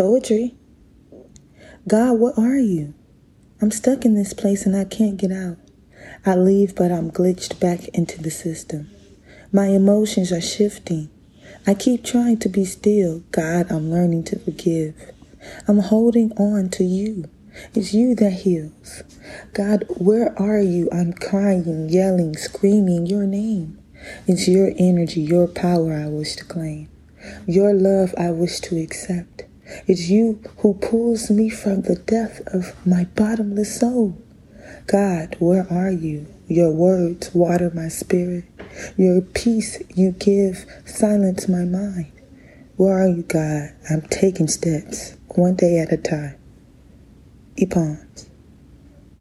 Poetry. God, what are you? I'm stuck in this place and I can't get out. I leave, but I'm glitched back into the system. My emotions are shifting. I keep trying to be still. God, I'm learning to forgive. I'm holding on to you. It's you that heals. God, where are you? I'm crying, yelling, screaming your name. It's your energy, your power I wish to claim. Your love I wish to accept. It's you who pulls me from the depth of my bottomless soul. God, where are you? Your words water my spirit. Your peace you give silence my mind. Where are you, God? I'm taking steps, one day at a time. E Pawns.